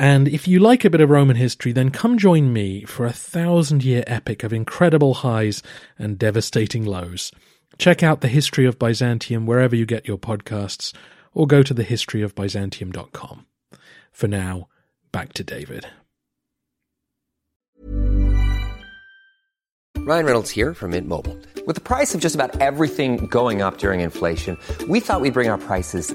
And if you like a bit of Roman history, then come join me for a thousand year epic of incredible highs and devastating lows. Check out the history of Byzantium wherever you get your podcasts, or go to thehistoryofbyzantium.com. For now, back to David. Ryan Reynolds here from Mint Mobile. With the price of just about everything going up during inflation, we thought we'd bring our prices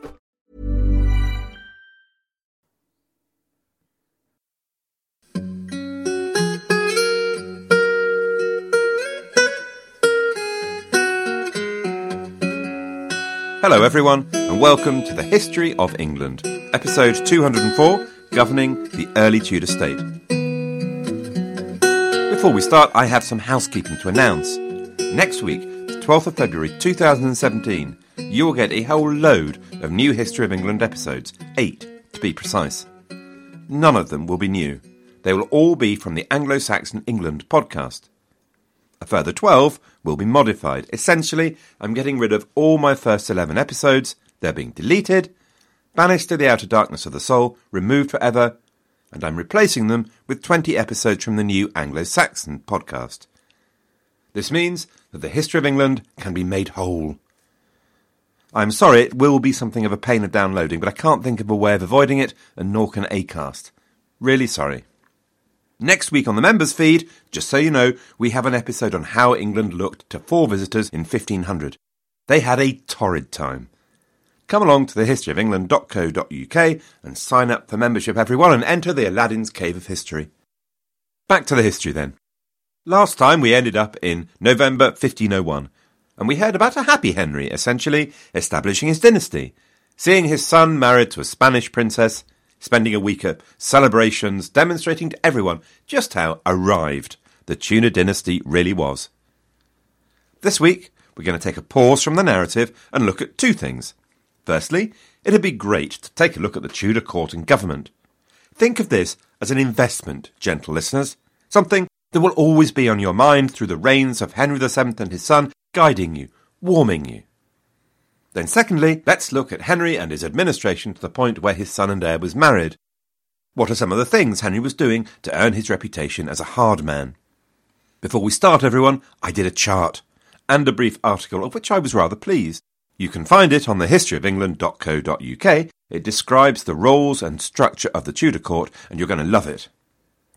Hello, everyone, and welcome to the History of England, episode 204 Governing the Early Tudor State. Before we start, I have some housekeeping to announce. Next week, the 12th of February 2017, you will get a whole load of new History of England episodes, eight to be precise. None of them will be new. They will all be from the Anglo Saxon England podcast. A further 12 will be modified. Essentially, I'm getting rid of all my first 11 episodes, they're being deleted, banished to the outer darkness of the soul, removed forever, and I'm replacing them with 20 episodes from the new Anglo Saxon podcast. This means that the history of England can be made whole. I'm sorry, it will be something of a pain of downloading, but I can't think of a way of avoiding it, and nor can Acast. Really sorry. Next week on the members feed, just so you know, we have an episode on how England looked to four visitors in 1500. They had a torrid time. Come along to thehistoryofengland.co.uk and sign up for membership everyone and enter the Aladdin's Cave of History. Back to the history then. Last time we ended up in November 1501, and we heard about a happy Henry essentially establishing his dynasty, seeing his son married to a Spanish princess, spending a week at celebrations demonstrating to everyone just how arrived the Tudor dynasty really was. This week, we're going to take a pause from the narrative and look at two things. Firstly, it'd be great to take a look at the Tudor court and government. Think of this as an investment, gentle listeners, something that will always be on your mind through the reigns of Henry VII and his son, guiding you, warming you. Then, secondly, let's look at Henry and his administration to the point where his son and heir was married. What are some of the things Henry was doing to earn his reputation as a hard man? Before we start, everyone, I did a chart and a brief article of which I was rather pleased. You can find it on the historyofengland.co.uk. It describes the roles and structure of the Tudor court, and you're going to love it.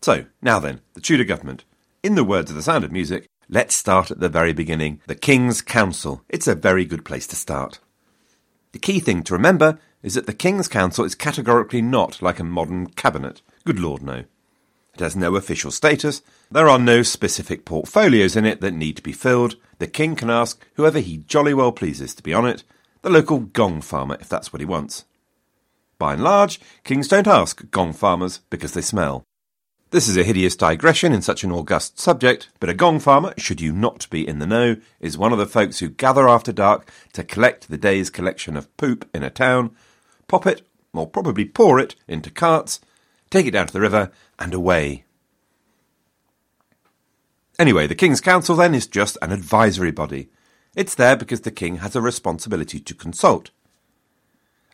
So, now then, the Tudor government. In the words of the sound of music, let's start at the very beginning. The King's Council. It's a very good place to start. The key thing to remember is that the King's Council is categorically not like a modern cabinet. Good Lord, no. It has no official status. There are no specific portfolios in it that need to be filled. The King can ask whoever he jolly well pleases to be on it, the local gong farmer if that's what he wants. By and large, kings don't ask gong farmers because they smell. This is a hideous digression in such an august subject, but a gong farmer, should you not be in the know, is one of the folks who gather after dark to collect the day's collection of poop in a town, pop it, or probably pour it, into carts, take it down to the river, and away. Anyway, the King's Council then is just an advisory body. It's there because the King has a responsibility to consult.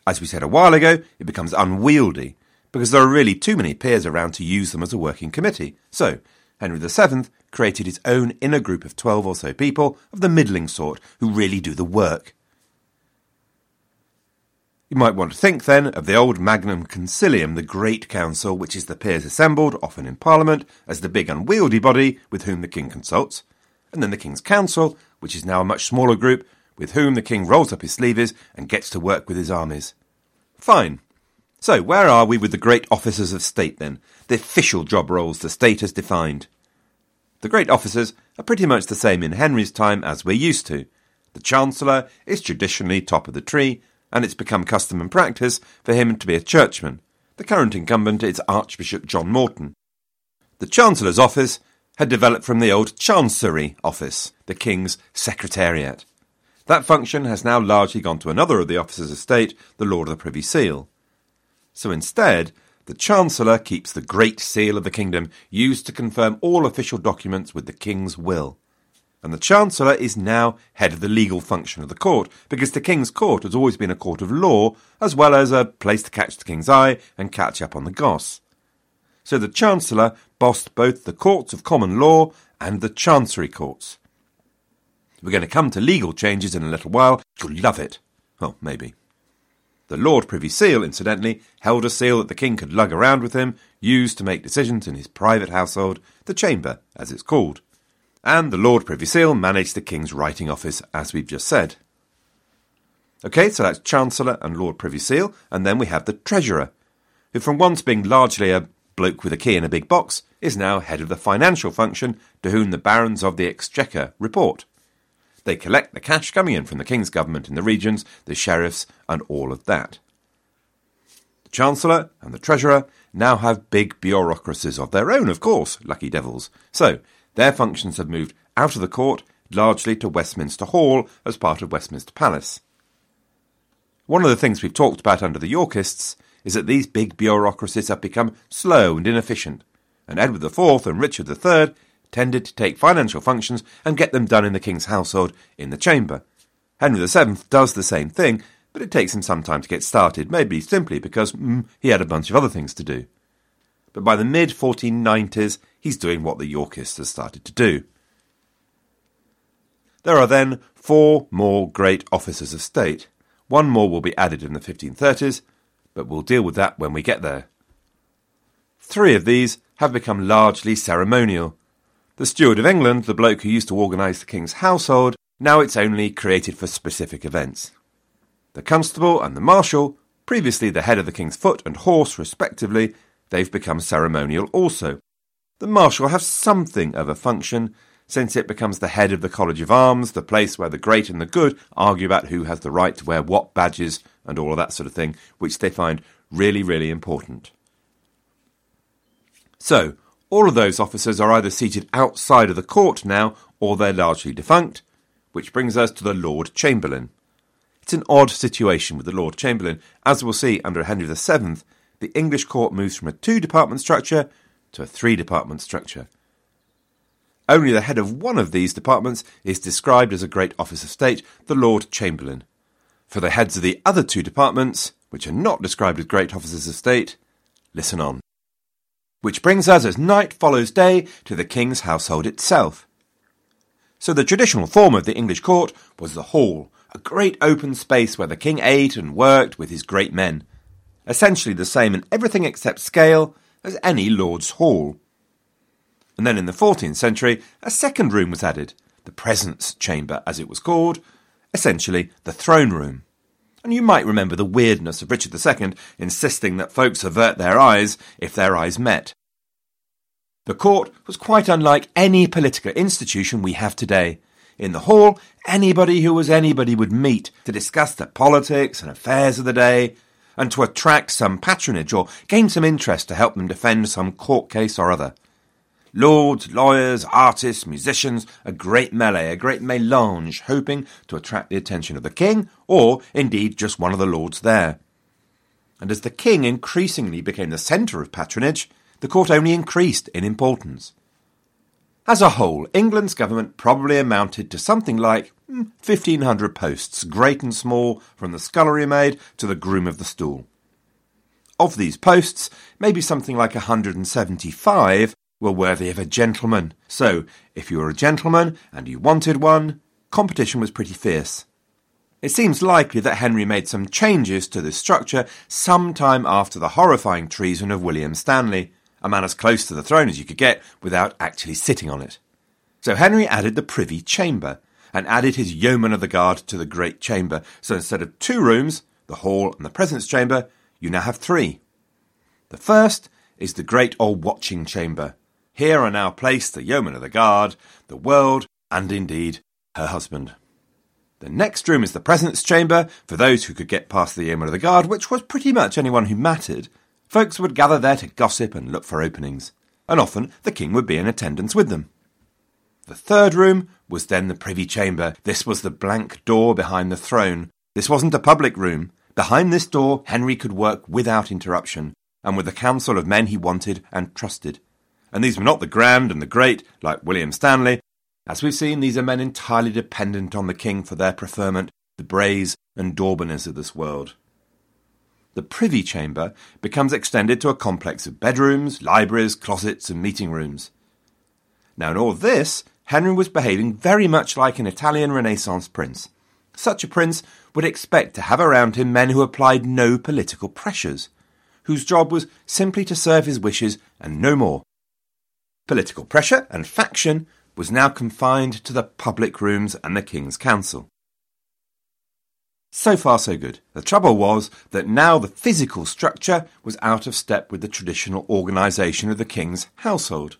As we said a while ago, it becomes unwieldy because there are really too many peers around to use them as a working committee. So, Henry VII created his own inner group of 12 or so people of the middling sort who really do the work. You might want to think then of the old Magnum Concilium, the Great Council, which is the peers assembled, often in Parliament, as the big unwieldy body with whom the King consults, and then the King's Council, which is now a much smaller group, with whom the King rolls up his sleeves and gets to work with his armies. Fine. So, where are we with the great officers of state then? The official job roles the state has defined. The great officers are pretty much the same in Henry's time as we're used to. The Chancellor is traditionally top of the tree, and it's become custom and practice for him to be a churchman. The current incumbent is Archbishop John Morton. The Chancellor's office had developed from the old Chancery office, the King's Secretariat. That function has now largely gone to another of the officers of state, the Lord of the Privy Seal. So instead, the Chancellor keeps the Great Seal of the Kingdom, used to confirm all official documents with the King's will and the Chancellor is now head of the legal function of the court, because the King's Court has always been a court of law, as well as a place to catch the King's eye and catch up on the goss. So the Chancellor bossed both the courts of common law and the Chancery courts. We're going to come to legal changes in a little while. You'll love it. Well, maybe. The Lord Privy Seal, incidentally, held a seal that the King could lug around with him, used to make decisions in his private household, the Chamber, as it's called and the Lord Privy Seal managed the King's writing office, as we've just said. Okay, so that's Chancellor and Lord Privy Seal, and then we have the Treasurer, who from once being largely a bloke with a key in a big box, is now head of the financial function to whom the Barons of the Exchequer report. They collect the cash coming in from the King's government in the regions, the sheriffs, and all of that. The Chancellor and the Treasurer now have big bureaucracies of their own, of course, lucky devils. So, their functions have moved out of the court largely to Westminster Hall as part of Westminster Palace. One of the things we've talked about under the Yorkists is that these big bureaucracies have become slow and inefficient, and Edward IV and Richard III tended to take financial functions and get them done in the king's household in the chamber. Henry VII does the same thing, but it takes him some time to get started, maybe simply because mm, he had a bunch of other things to do. But by the mid 1490s, he's doing what the Yorkists have started to do. There are then four more great officers of state. One more will be added in the 1530s, but we'll deal with that when we get there. Three of these have become largely ceremonial. The Steward of England, the bloke who used to organise the King's household, now it's only created for specific events. The Constable and the Marshal, previously the head of the King's foot and horse respectively, they've become ceremonial also. The Marshal has something of a function, since it becomes the head of the College of Arms, the place where the great and the good argue about who has the right to wear what badges and all of that sort of thing, which they find really, really important. So, all of those officers are either seated outside of the court now, or they're largely defunct, which brings us to the Lord Chamberlain. It's an odd situation with the Lord Chamberlain. As we'll see under Henry VII, the English court moves from a two department structure to a three department structure. Only the head of one of these departments is described as a great office of state, the Lord Chamberlain. For the heads of the other two departments, which are not described as great officers of state, listen on. Which brings us as night follows day to the king's household itself. So the traditional form of the English court was the hall, a great open space where the king ate and worked with his great men. Essentially the same in everything except scale as any Lord's Hall. And then in the 14th century, a second room was added, the presence chamber as it was called, essentially the throne room. And you might remember the weirdness of Richard II insisting that folks avert their eyes if their eyes met. The court was quite unlike any political institution we have today. In the hall, anybody who was anybody would meet to discuss the politics and affairs of the day, and to attract some patronage or gain some interest to help them defend some court case or other. Lords, lawyers, artists, musicians, a great melee, a great melange, hoping to attract the attention of the king, or indeed just one of the lords there. And as the king increasingly became the centre of patronage, the court only increased in importance. As a whole, England's government probably amounted to something like 1,500 hmm, posts, great and small, from the scullery maid to the groom of the stool. of these posts, maybe something like 175 were worthy of a gentleman. So, if you were a gentleman and you wanted one, competition was pretty fierce. It seems likely that Henry made some changes to this structure sometime after the horrifying treason of William Stanley, a man as close to the throne as you could get without actually sitting on it. So Henry added the Privy Chamber and added his yeomen of the guard to the Great Chamber. So instead of two rooms, the hall and the presence chamber, you now have three. The first is the Great Old Watching Chamber. Here are now placed the yeomen of the guard, the world, and indeed her husband. The next room is the presence chamber for those who could get past the yeomen of the guard, which was pretty much anyone who mattered. Folks would gather there to gossip and look for openings, and often the king would be in attendance with them. The third room was then the privy chamber. This was the blank door behind the throne. This wasn't a public room. Behind this door, Henry could work without interruption, and with the council of men he wanted and trusted. And these were not the grand and the great, like William Stanley, as we've seen, these are men entirely dependent on the king for their preferment, the Brays and Daubenys of this world. The privy chamber becomes extended to a complex of bedrooms, libraries, closets, and meeting rooms. Now, in all this, Henry was behaving very much like an Italian Renaissance prince. Such a prince would expect to have around him men who applied no political pressures, whose job was simply to serve his wishes and no more. Political pressure and faction was now confined to the public rooms and the King's Council. So far, so good. The trouble was that now the physical structure was out of step with the traditional organisation of the King's household.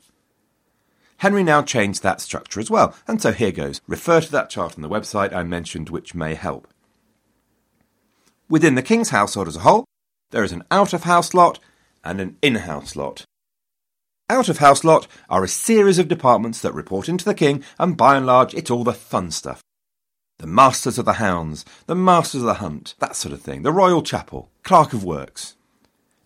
Henry now changed that structure as well, and so here goes. Refer to that chart on the website I mentioned, which may help. Within the King's household as a whole, there is an out of house lot and an in house lot. Out of house lot are a series of departments that report into the king, and by and large, it's all the fun stuff. The Masters of the Hounds, the Masters of the Hunt, that sort of thing, the Royal Chapel, Clerk of Works.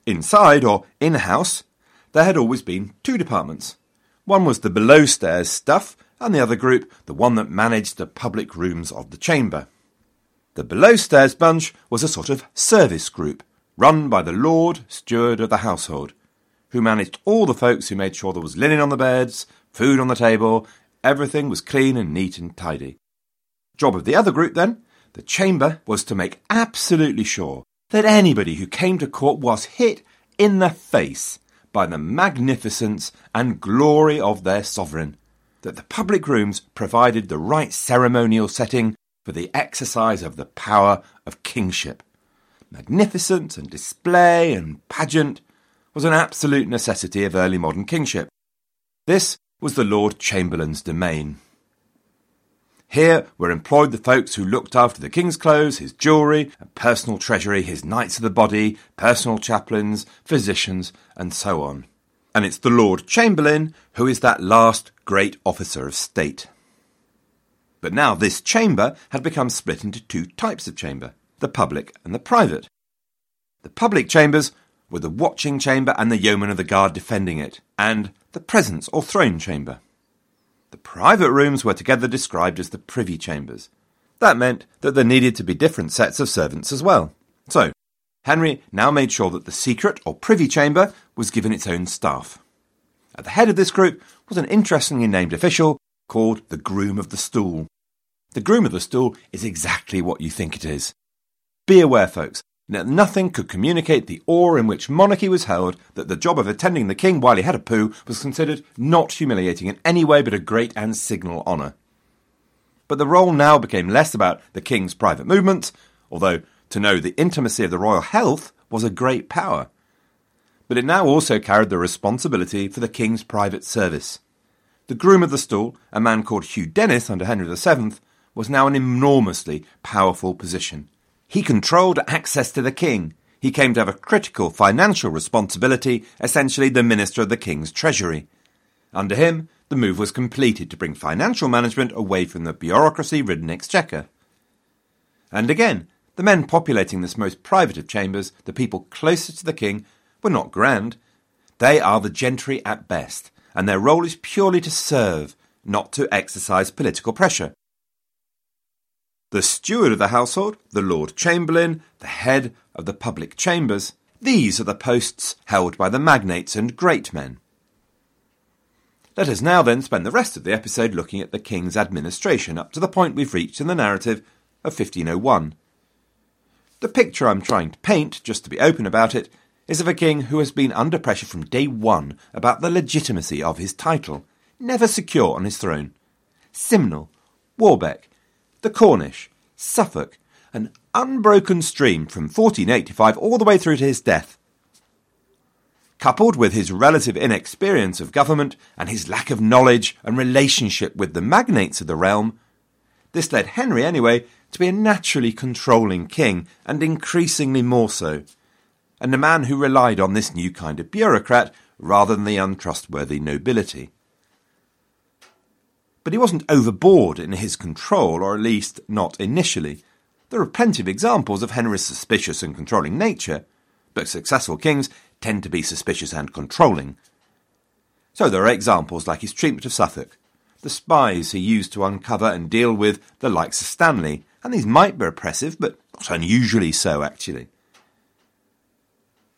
Inside, or in house, there had always been two departments. One was the below stairs stuff, and the other group, the one that managed the public rooms of the chamber. The below stairs bunch was a sort of service group, run by the Lord Steward of the household, who managed all the folks who made sure there was linen on the beds, food on the table, everything was clean and neat and tidy. Job of the other group, then, the chamber, was to make absolutely sure that anybody who came to court was hit in the face by the magnificence and glory of their sovereign, that the public rooms provided the right ceremonial setting for the exercise of the power of kingship. Magnificence and display and pageant was an absolute necessity of early modern kingship. This was the Lord Chamberlain's domain. Here were employed the folks who looked after the king's clothes, his jewellery, and personal treasury, his knights of the body, personal chaplains, physicians, and so on. And it's the Lord Chamberlain who is that last great officer of state. But now this chamber had become split into two types of chamber the public and the private. The public chambers with the watching chamber and the yeomen of the guard defending it, and the presence or throne chamber. The private rooms were together described as the privy chambers. That meant that there needed to be different sets of servants as well. So, Henry now made sure that the secret or privy chamber was given its own staff. At the head of this group was an interestingly named official called the Groom of the Stool. The Groom of the Stool is exactly what you think it is. Be aware, folks, that nothing could communicate the awe in which monarchy was held, that the job of attending the king while he had a poo was considered not humiliating in any way but a great and signal honour. But the role now became less about the king's private movements, although to know the intimacy of the royal health was a great power. But it now also carried the responsibility for the king's private service. The groom of the stool, a man called Hugh Denys under Henry VII, was now an enormously powerful position. He controlled access to the king. He came to have a critical financial responsibility, essentially the minister of the king's treasury. Under him, the move was completed to bring financial management away from the bureaucracy ridden exchequer. And again, the men populating this most private of chambers, the people closest to the king, were not grand. They are the gentry at best, and their role is purely to serve, not to exercise political pressure. The steward of the household, the Lord Chamberlain, the head of the public chambers, These are the posts held by the magnates and great men. Let us now then spend the rest of the episode looking at the king's administration up to the point we've reached in the narrative of 1501. The picture I'm trying to paint, just to be open about it, is of a king who has been under pressure from day one about the legitimacy of his title, never secure on his throne. Simnel, Warbeck, the Cornish, Suffolk, an unbroken stream from 1485 all the way through to his death. Coupled with his relative inexperience of government and his lack of knowledge and relationship with the magnates of the realm, this led Henry, anyway, to be a naturally controlling king, and increasingly more so, and a man who relied on this new kind of bureaucrat rather than the untrustworthy nobility. But he wasn't overboard in his control, or at least not initially. There are plenty of examples of Henry's suspicious and controlling nature, but successful kings tend to be suspicious and controlling. So there are examples like his treatment of Suffolk, the spies he used to uncover and deal with the likes of Stanley, and these might be oppressive, but not unusually so actually.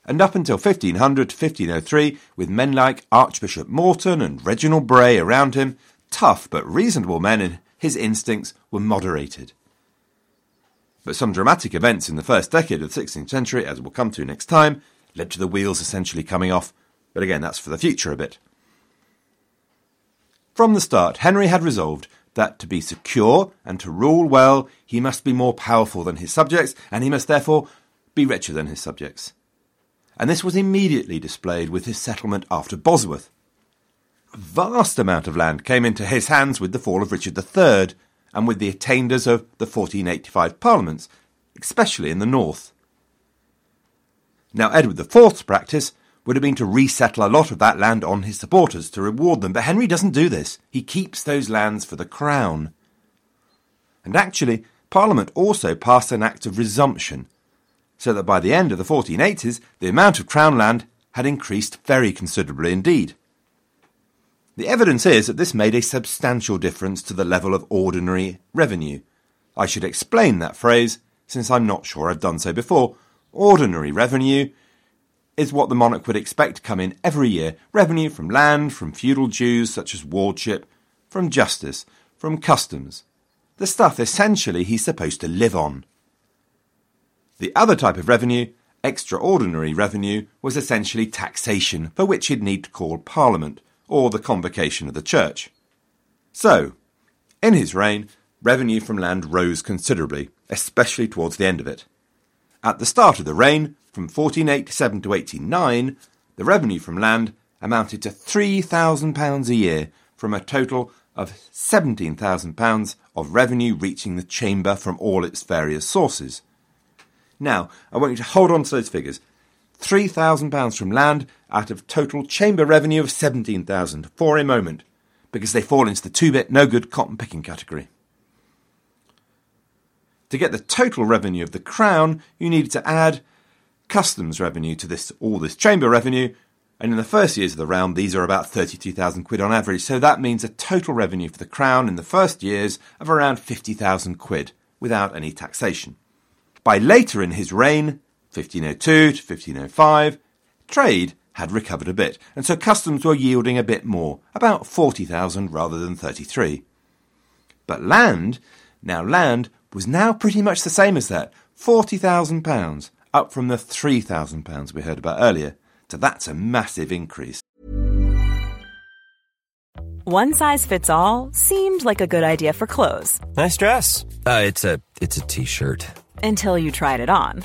And up until 1500 to 1503, with men like Archbishop Morton and Reginald Bray around him, tough but reasonable men, and his instincts were moderated. But some dramatic events in the first decade of the 16th century, as we'll come to next time, led to the wheels essentially coming off. But again, that's for the future a bit. From the start, Henry had resolved that to be secure and to rule well, he must be more powerful than his subjects, and he must therefore be richer than his subjects. And this was immediately displayed with his settlement after Bosworth. Vast amount of land came into his hands with the fall of Richard III and with the attainders of the 1485 parliaments, especially in the north. Now, Edward IV's practice would have been to resettle a lot of that land on his supporters to reward them. But Henry doesn't do this. He keeps those lands for the crown. And actually, Parliament also passed an act of resumption, so that by the end of the 1480s, the amount of crown land had increased very considerably indeed. The evidence is that this made a substantial difference to the level of ordinary revenue. I should explain that phrase, since I'm not sure I've done so before. Ordinary revenue is what the monarch would expect to come in every year revenue from land, from feudal dues such as wardship, from justice, from customs. The stuff essentially he's supposed to live on. The other type of revenue, extraordinary revenue, was essentially taxation, for which he'd need to call Parliament, or the convocation of the Church. So, in his reign, revenue from land rose considerably, especially towards the end of it. At the start of the reign, from 1487 to 1809, the revenue from land amounted to £3,000 a year from a total of £17,000 of revenue reaching the chamber from all its various sources. Now, I want you to hold on to those figures. £3,000 from land out of total chamber revenue of 17,000 for a moment, because they fall into the two-bit no-good cotton picking category. To get the total revenue of the crown, you needed to add customs revenue to this all this chamber revenue. And in the first years of the round, these are about 32,000 quid on average. So that means a total revenue for the crown in the first years of around 50,000 quid without any taxation. By later in his reign, 1502 to 1505, trade had recovered a bit, and so customs were yielding a bit more, about 40,000 rather than 33. But land, now land, was now pretty much the same as that, £40,000, up from the £3,000 we heard about earlier. So that's a massive increase. One size fits all seemed like a good idea for clothes. Nice dress. Uh, it's a it's a t-shirt. Until you tried it on.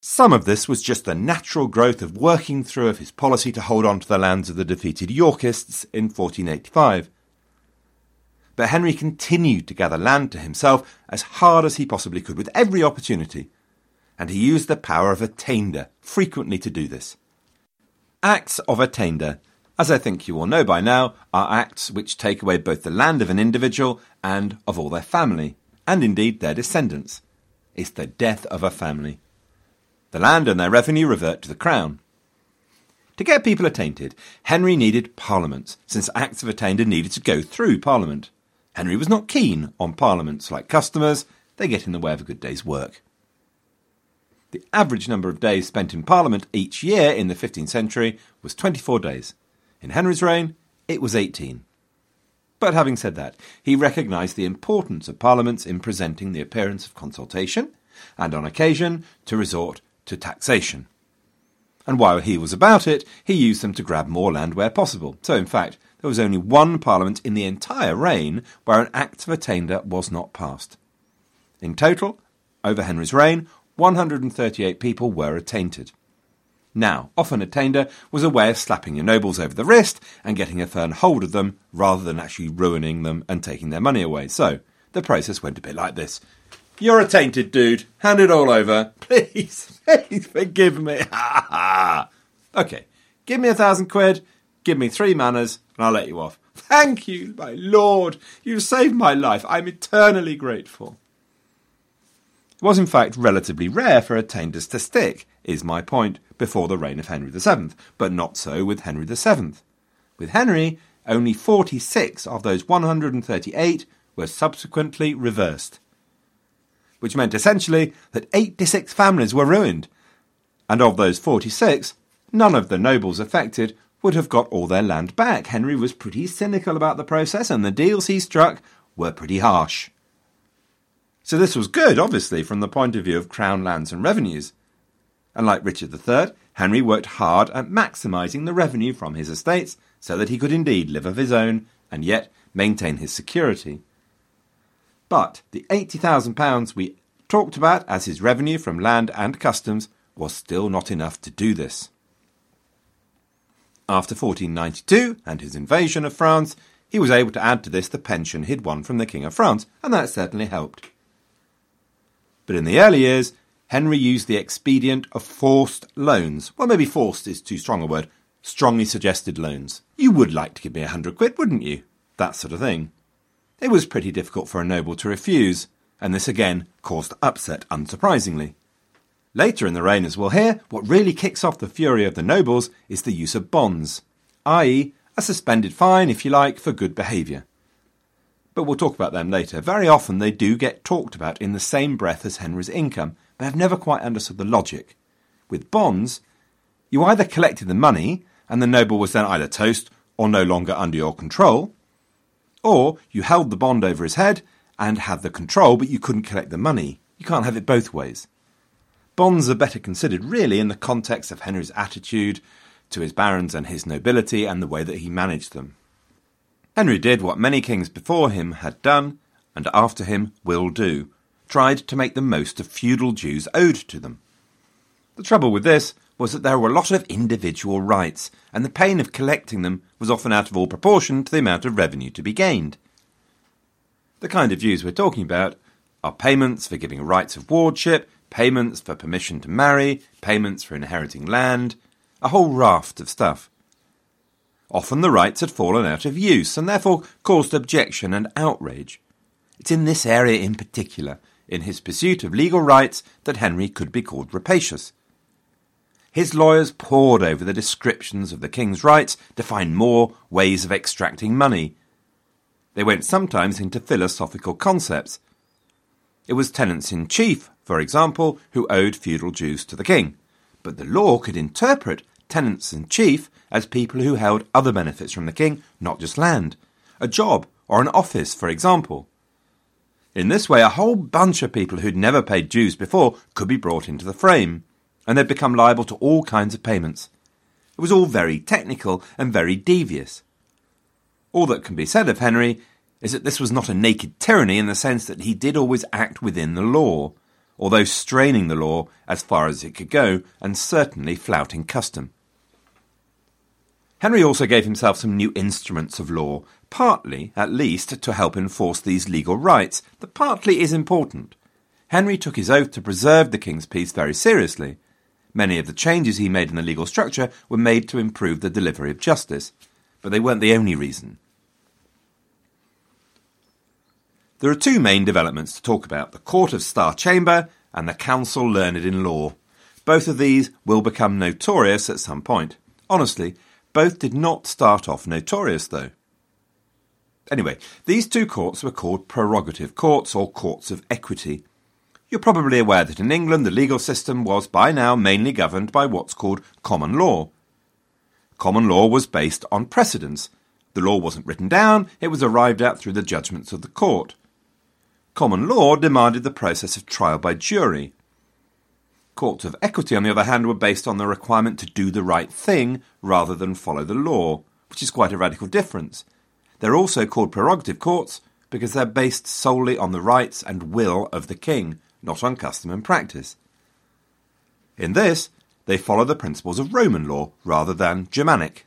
Some of this was just the natural growth of working through of his policy to hold on to the lands of the defeated Yorkists in 1485. But Henry continued to gather land to himself as hard as he possibly could with every opportunity and he used the power of attainder frequently to do this. Acts of attainder as I think you all know by now, are acts which take away both the land of an individual and of all their family, and indeed their descendants. It's the death of a family. The land and their revenue revert to the crown. To get people attainted, Henry needed parliaments, since acts of attainder needed to go through parliament. Henry was not keen on parliaments like customers, they get in the way of a good day's work. The average number of days spent in Parliament each year in the 15th century was 24 days. In Henry's reign, it was 18. But having said that, he recognised the importance of parliaments in presenting the appearance of consultation, and on occasion to resort to taxation. And while he was about it, he used them to grab more land where possible. So, in fact, there was only one parliament in the entire reign where an Act of Attainder was not passed. In total, over Henry's reign, 138 people were attainted. Now, often attainder was a way of slapping your nobles over the wrist and getting a firm hold of them rather than actually ruining them and taking their money away. So, the process went a bit like this. You're a tainted dude. Hand it all over. Please, please forgive me. Okay, give me a thousand quid, give me three manors, and I'll let you off. Thank you, my lord. You've saved my life. I'm eternally grateful. It was in fact relatively rare for attainders to stick, is my point, before the reign of Henry VII, but not so with Henry VII. With Henry, only 46 of those 138 were subsequently reversed, which meant essentially that 86 families were ruined, and of those 46, none of the nobles affected would have got all their land back. Henry was pretty cynical about the process, and the deals he struck were pretty harsh. So this was good, obviously, from the point of view of crown lands and revenues. And like Richard III, Henry worked hard at maximising the revenue from his estates so that he could indeed live of his own and yet maintain his security. But the £80,000 we talked about as his revenue from land and customs was still not enough to do this. After 1492 and his invasion of France, he was able to add to this the pension he'd won from the King of France, and that certainly helped. But in the early years, Henry used the expedient of forced loans. Well, maybe forced is too strong a word. Strongly suggested loans. You would like to give me a hundred quid, wouldn't you? That sort of thing. It was pretty difficult for a noble to refuse, and this again caused upset, unsurprisingly. Later in the reign, as we'll hear, what really kicks off the fury of the nobles is the use of bonds, i.e., a suspended fine, if you like, for good behaviour but we'll talk about them later. Very often they do get talked about in the same breath as Henry's income, but I've never quite understood the logic. With bonds, you either collected the money and the noble was then either toast or no longer under your control, or you held the bond over his head and had the control, but you couldn't collect the money. You can't have it both ways. Bonds are better considered really in the context of Henry's attitude to his barons and his nobility and the way that he managed them. Henry did what many kings before him had done, and after him will do tried to make the most of feudal dues owed to them. The trouble with this was that there were a lot of individual rights, and the pain of collecting them was often out of all proportion to the amount of revenue to be gained. The kind of views we're talking about are payments for giving rights of wardship, payments for permission to marry, payments for inheriting land, a whole raft of stuff. Often the rights had fallen out of use and therefore caused objection and outrage. It's in this area in particular, in his pursuit of legal rights, that Henry could be called rapacious. His lawyers pored over the descriptions of the king's rights to find more ways of extracting money. They went sometimes into philosophical concepts. It was tenants in chief, for example, who owed feudal dues to the king, but the law could interpret tenants in chief as people who held other benefits from the king, not just land, a job or an office, for example. In this way, a whole bunch of people who'd never paid dues before could be brought into the frame, and they'd become liable to all kinds of payments. It was all very technical and very devious. All that can be said of Henry is that this was not a naked tyranny in the sense that he did always act within the law, although straining the law as far as it could go and certainly flouting custom. Henry also gave himself some new instruments of law, partly, at least, to help enforce these legal rights. The partly is important. Henry took his oath to preserve the king's peace very seriously. Many of the changes he made in the legal structure were made to improve the delivery of justice. but they weren't the only reason. There are two main developments to talk about the Court of Star Chamber and the Council Learned in Law. Both of these will become notorious at some point. Honestly, both did not start off notorious, though. Anyway, these two courts were called prerogative courts or courts of equity. You're probably aware that in England the legal system was by now mainly governed by what's called common law. Common law was based on precedents. The law wasn't written down, it was arrived at through the judgments of the court. Common law demanded the process of trial by jury. Courts of equity, on the other hand, were based on the requirement to do the right thing rather than follow the law, which is quite a radical difference. They're also called prerogative courts because they're based solely on the rights and will of the king, not on custom and practice. In this, they follow the principles of Roman law rather than Germanic.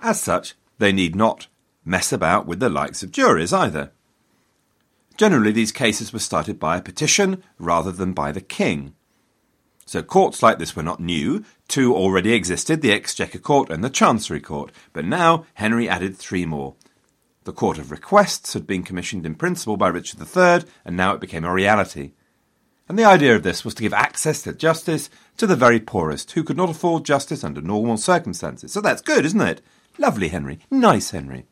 As such, they need not mess about with the likes of juries either. Generally, these cases were started by a petition rather than by the king. So courts like this were not new. Two already existed, the Exchequer Court and the Chancery Court, but now Henry added three more. The Court of Requests had been commissioned in principle by Richard III, and now it became a reality. And the idea of this was to give access to justice to the very poorest, who could not afford justice under normal circumstances. So that's good, isn't it? Lovely, Henry. Nice, Henry.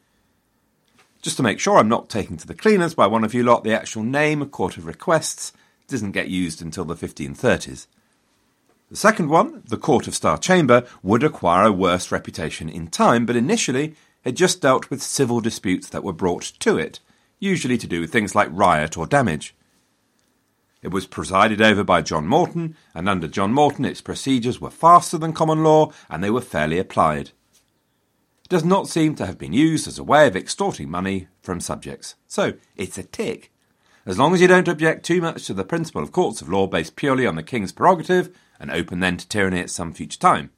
Just to make sure I'm not taken to the cleaners by one of you lot, the actual name, Court of Requests, doesn't get used until the 1530s. The second one, the Court of Star Chamber, would acquire a worse reputation in time, but initially it just dealt with civil disputes that were brought to it, usually to do with things like riot or damage. It was presided over by John Morton, and under John Morton its procedures were faster than common law and they were fairly applied It does not seem to have been used as a way of extorting money from subjects. So it's a tick. As long as you don't object too much to the principle of courts of law based purely on the king's prerogative, and open then to tyranny at some future time.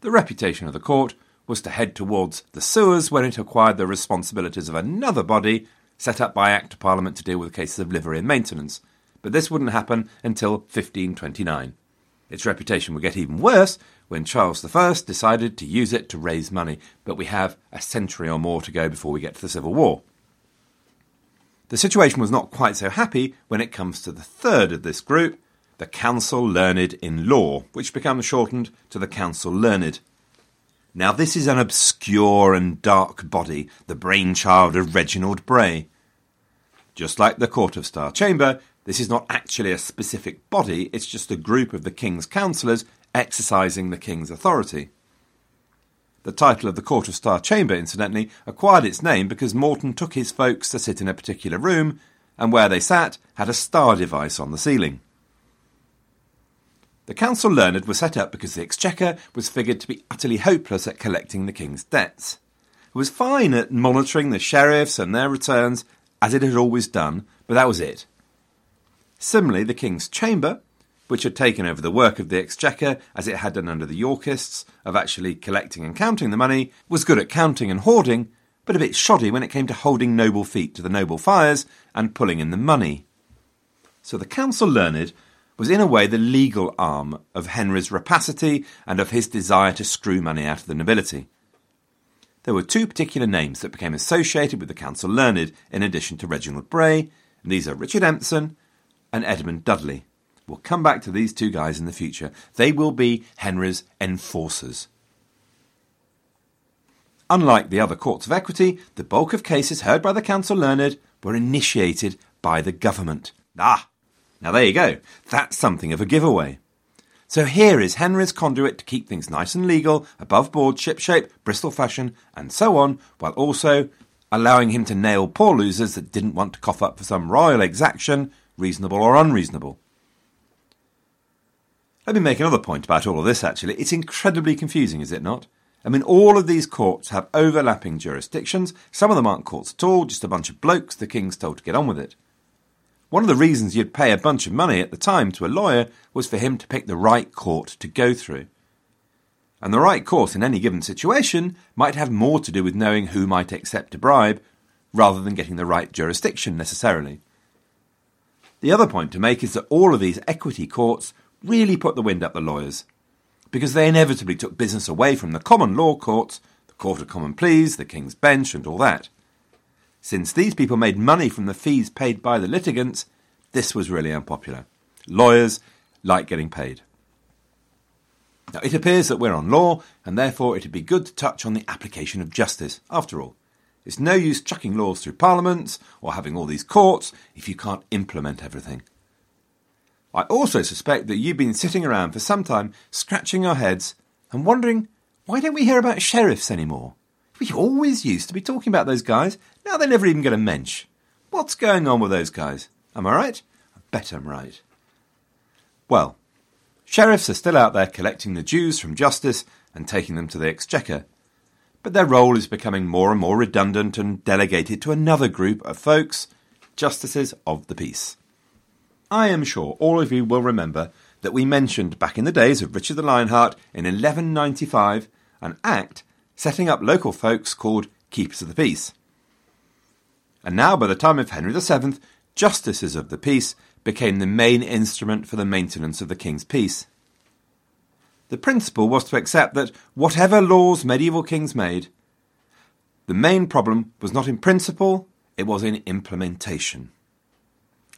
The reputation of the court was to head towards the sewers when it acquired the responsibilities of another body set up by Act of Parliament to deal with cases of livery and maintenance, but this wouldn't happen until 1529. Its reputation would get even worse when Charles I decided to use it to raise money, but we have a century or more to go before we get to the Civil War. The situation was not quite so happy when it comes to the third of this group, the Council Learned in Law, which becomes shortened to the Council Learned. Now, this is an obscure and dark body, the brainchild of Reginald Bray. Just like the Court of Star Chamber, this is not actually a specific body, it's just a group of the king's councillors exercising the king's authority. The title of the Court of Star Chamber, incidentally, acquired its name because Morton took his folks to sit in a particular room, and where they sat had a star device on the ceiling. The Council Learned was set up because the Exchequer was figured to be utterly hopeless at collecting the king's debts. It was fine at monitoring the sheriffs and their returns, as it had always done, but that was it. Similarly, the King's Chamber, which had taken over the work of the Exchequer as it had done under the Yorkists, of actually collecting and counting the money, was good at counting and hoarding, but a bit shoddy when it came to holding noble feet to the noble fires and pulling in the money. So the Council Learned was in a way the legal arm of Henry's rapacity and of his desire to screw money out of the nobility. There were two particular names that became associated with the Council Learned in addition to Reginald Bray, and these are Richard Empson and Edmund Dudley. We'll come back to these two guys in the future. They will be Henry's enforcers. Unlike the other courts of equity, the bulk of cases heard by the Council Learned were initiated by the government. Ah, now there you go. That's something of a giveaway. So here is Henry's conduit to keep things nice and legal, above board, shipshape, Bristol fashion, and so on, while also allowing him to nail poor losers that didn't want to cough up for some royal exaction reasonable or unreasonable. Let me make another point about all of this actually. It's incredibly confusing, is it not? I mean, all of these courts have overlapping jurisdictions. Some of them aren't courts at all, just a bunch of blokes the king's told to get on with it. One of the reasons you'd pay a bunch of money at the time to a lawyer was for him to pick the right court to go through. And the right court in any given situation might have more to do with knowing who might accept a bribe rather than getting the right jurisdiction necessarily. The other point to make is that all of these equity courts really put the wind up the lawyers, because they inevitably took business away from the common law courts, the Court of Common Pleas, the King's Bench, and all that. Since these people made money from the fees paid by the litigants, this was really unpopular. Lawyers like getting paid. Now, it appears that we're on law, and therefore it'd be good to touch on the application of justice, after all. It's no use chucking laws through parliaments or having all these courts if you can't implement everything. I also suspect that you've been sitting around for some time scratching your heads and wondering why don't we hear about sheriffs anymore? We always used to be talking about those guys. Now they never even get a mensch. What's going on with those guys? Am I right? I bet I'm right. Well, sheriffs are still out there collecting the dues from justice and taking them to the exchequer. But their role is becoming more and more redundant and delegated to another group of folks, justices of the peace. I am sure all of you will remember that we mentioned back in the days of Richard the Lionheart in 1195 an act setting up local folks called Keepers of the Peace. And now, by the time of Henry VII, justices of the peace became the main instrument for the maintenance of the king's peace. The principle was to accept that whatever laws medieval kings made, the main problem was not in principle, it was in implementation.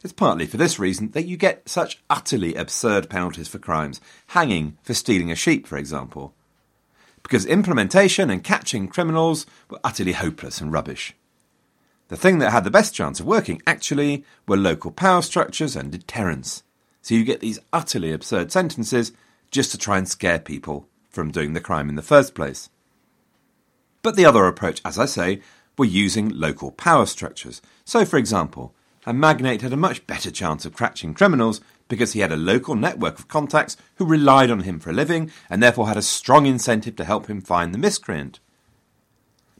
It's partly for this reason that you get such utterly absurd penalties for crimes, hanging for stealing a sheep, for example. Because implementation and catching criminals were utterly hopeless and rubbish. The thing that had the best chance of working, actually, were local power structures and deterrence. So you get these utterly absurd sentences just to try and scare people from doing the crime in the first place. But the other approach, as I say, were using local power structures. So, for example, a magnate had a much better chance of catching criminals because he had a local network of contacts who relied on him for a living and therefore had a strong incentive to help him find the miscreant.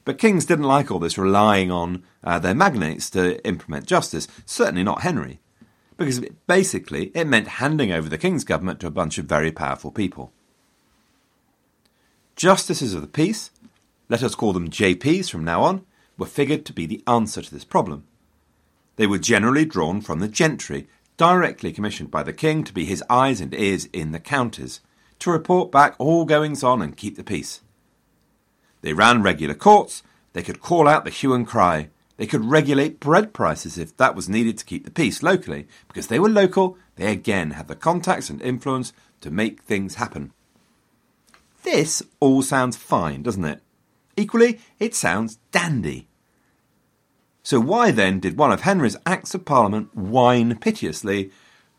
But kings didn't like all this relying on uh, their magnates to implement justice, certainly not Henry because basically it meant handing over the king's government to a bunch of very powerful people. Justices of the peace, let us call them JPs from now on, were figured to be the answer to this problem. They were generally drawn from the gentry, directly commissioned by the king to be his eyes and ears in the counties, to report back all goings on and keep the peace. They ran regular courts, they could call out the hue and cry, they could regulate bread prices if that was needed to keep the peace locally. Because they were local, they again had the contacts and influence to make things happen. This all sounds fine, doesn't it? Equally, it sounds dandy. So why then did one of Henry's Acts of Parliament whine piteously,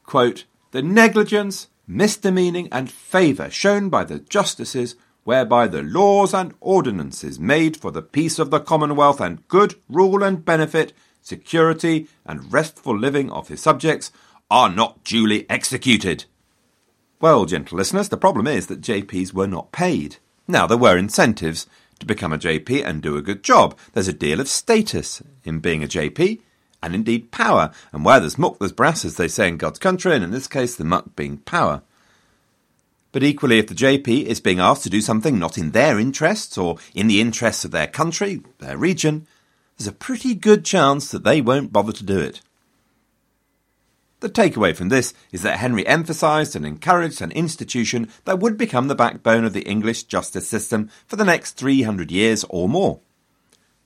quote, the negligence, misdemeaning, and favour shown by the justices whereby the laws and ordinances made for the peace of the Commonwealth and good rule and benefit, security, and restful living of his subjects are not duly executed. Well, gentle listeners, the problem is that JPs were not paid. Now, there were incentives to become a JP and do a good job. There's a deal of status in being a JP, and indeed power. And where there's muck, there's brass, as they say in God's country, and in this case, the muck being power. But equally, if the JP is being asked to do something not in their interests or in the interests of their country, their region, there's a pretty good chance that they won't bother to do it. The takeaway from this is that Henry emphasised and encouraged an institution that would become the backbone of the English justice system for the next 300 years or more.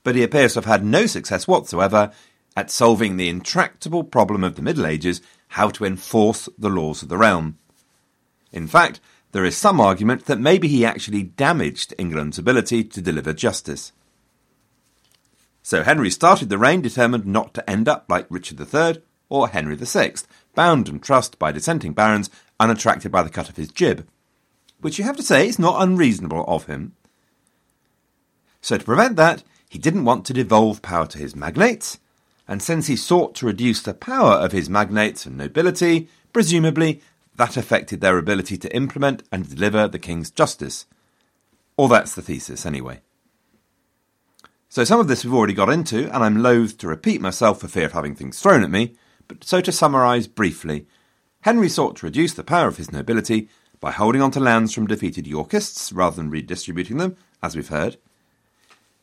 But he appears to have had no success whatsoever at solving the intractable problem of the Middle Ages how to enforce the laws of the realm. In fact, there is some argument that maybe he actually damaged England's ability to deliver justice. So Henry started the reign determined not to end up like Richard III or Henry VI, bound and trussed by dissenting barons, unattracted by the cut of his jib, which you have to say is not unreasonable of him. So to prevent that, he didn't want to devolve power to his magnates, and since he sought to reduce the power of his magnates and nobility, presumably that affected their ability to implement and deliver the king's justice. Or that's the thesis, anyway. So some of this we've already got into, and I'm loath to repeat myself for fear of having things thrown at me, but so to summarise briefly, Henry sought to reduce the power of his nobility by holding on to lands from defeated Yorkists rather than redistributing them, as we've heard.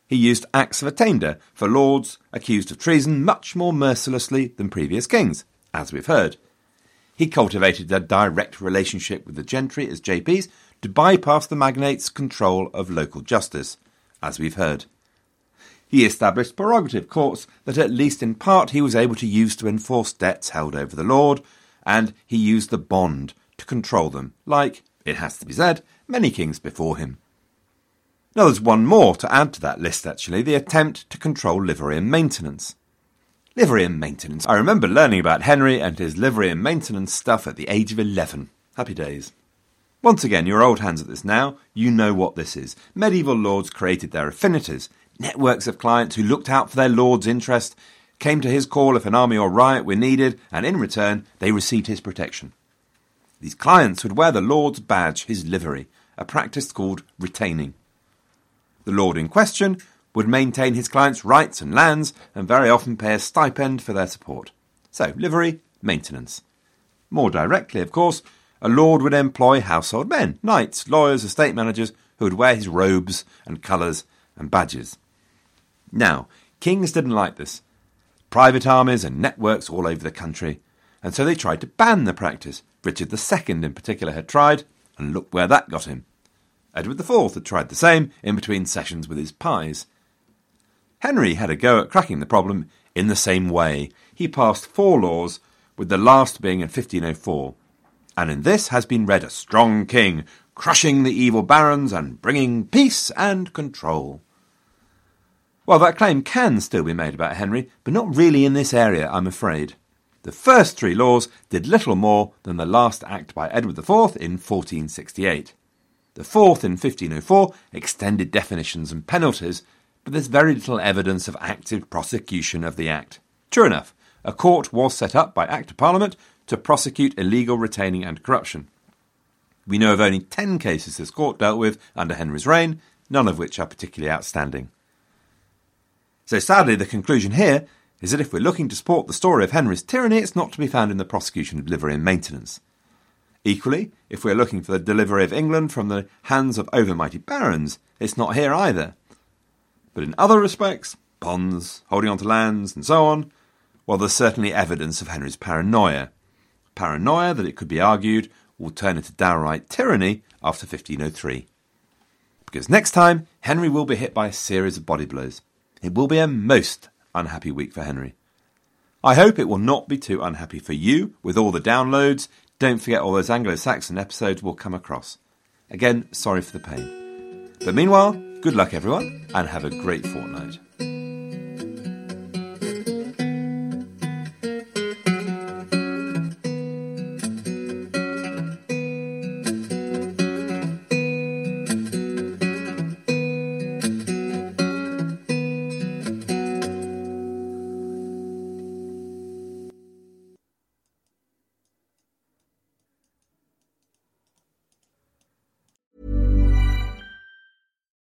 He used Acts of Attainder for lords accused of treason much more mercilessly than previous kings, as we've heard. He cultivated a direct relationship with the gentry as JPs to bypass the magnates' control of local justice. as we've heard. He established prerogative courts that at least in part he was able to use to enforce debts held over the Lord, and he used the bond to control them, like, it has to be said, many kings before him. Now there's one more to add to that list actually, the attempt to control livery and maintenance. Livery and maintenance. I remember learning about Henry and his livery and maintenance stuff at the age of 11. Happy days. Once again, you're old hands at this now. You know what this is. Medieval lords created their affinities, networks of clients who looked out for their lord's interest, came to his call if an army or riot were needed, and in return, they received his protection. These clients would wear the lord's badge, his livery, a practice called retaining. The lord in question would maintain his clients' rights and lands, and very often pay a stipend for their support. So, livery, maintenance. More directly, of course, a lord would employ household men, knights, lawyers, estate managers, who would wear his robes and colours and badges. Now, kings didn't like this. Private armies and networks all over the country, and so they tried to ban the practice. Richard II in particular had tried, and look where that got him. Edward IV had tried the same in between sessions with his pies. Henry had a go at cracking the problem in the same way. He passed four laws, with the last being in 1504 and in this has been read a strong king, crushing the evil barons and bringing peace and control. Well, that claim can still be made about Henry, but not really in this area, I'm afraid. The first three laws did little more than the last act by Edward IV in 1468. The fourth in 1504 extended definitions and penalties, but there's very little evidence of active prosecution of the act. True enough, a court was set up by Act of Parliament to prosecute illegal retaining and corruption. We know of only 10 cases this court dealt with under Henry's reign, none of which are particularly outstanding. So sadly, the conclusion here is that if we're looking to support the story of Henry's tyranny, it's not to be found in the prosecution of delivery and maintenance. Equally, if we're looking for the delivery of England from the hands of overmighty barons, it's not here either. But in other respects, bonds, holding on to lands, and so on, well, there's certainly evidence of Henry's paranoia, paranoia that it could be argued will turn into downright tyranny after 1503. Because next time, Henry will be hit by a series of body blows. It will be a most unhappy week for Henry. I hope it will not be too unhappy for you with all the downloads. Don't forget all those Anglo Saxon episodes will come across. Again, sorry for the pain. But meanwhile, good luck everyone, and have a great fortnight.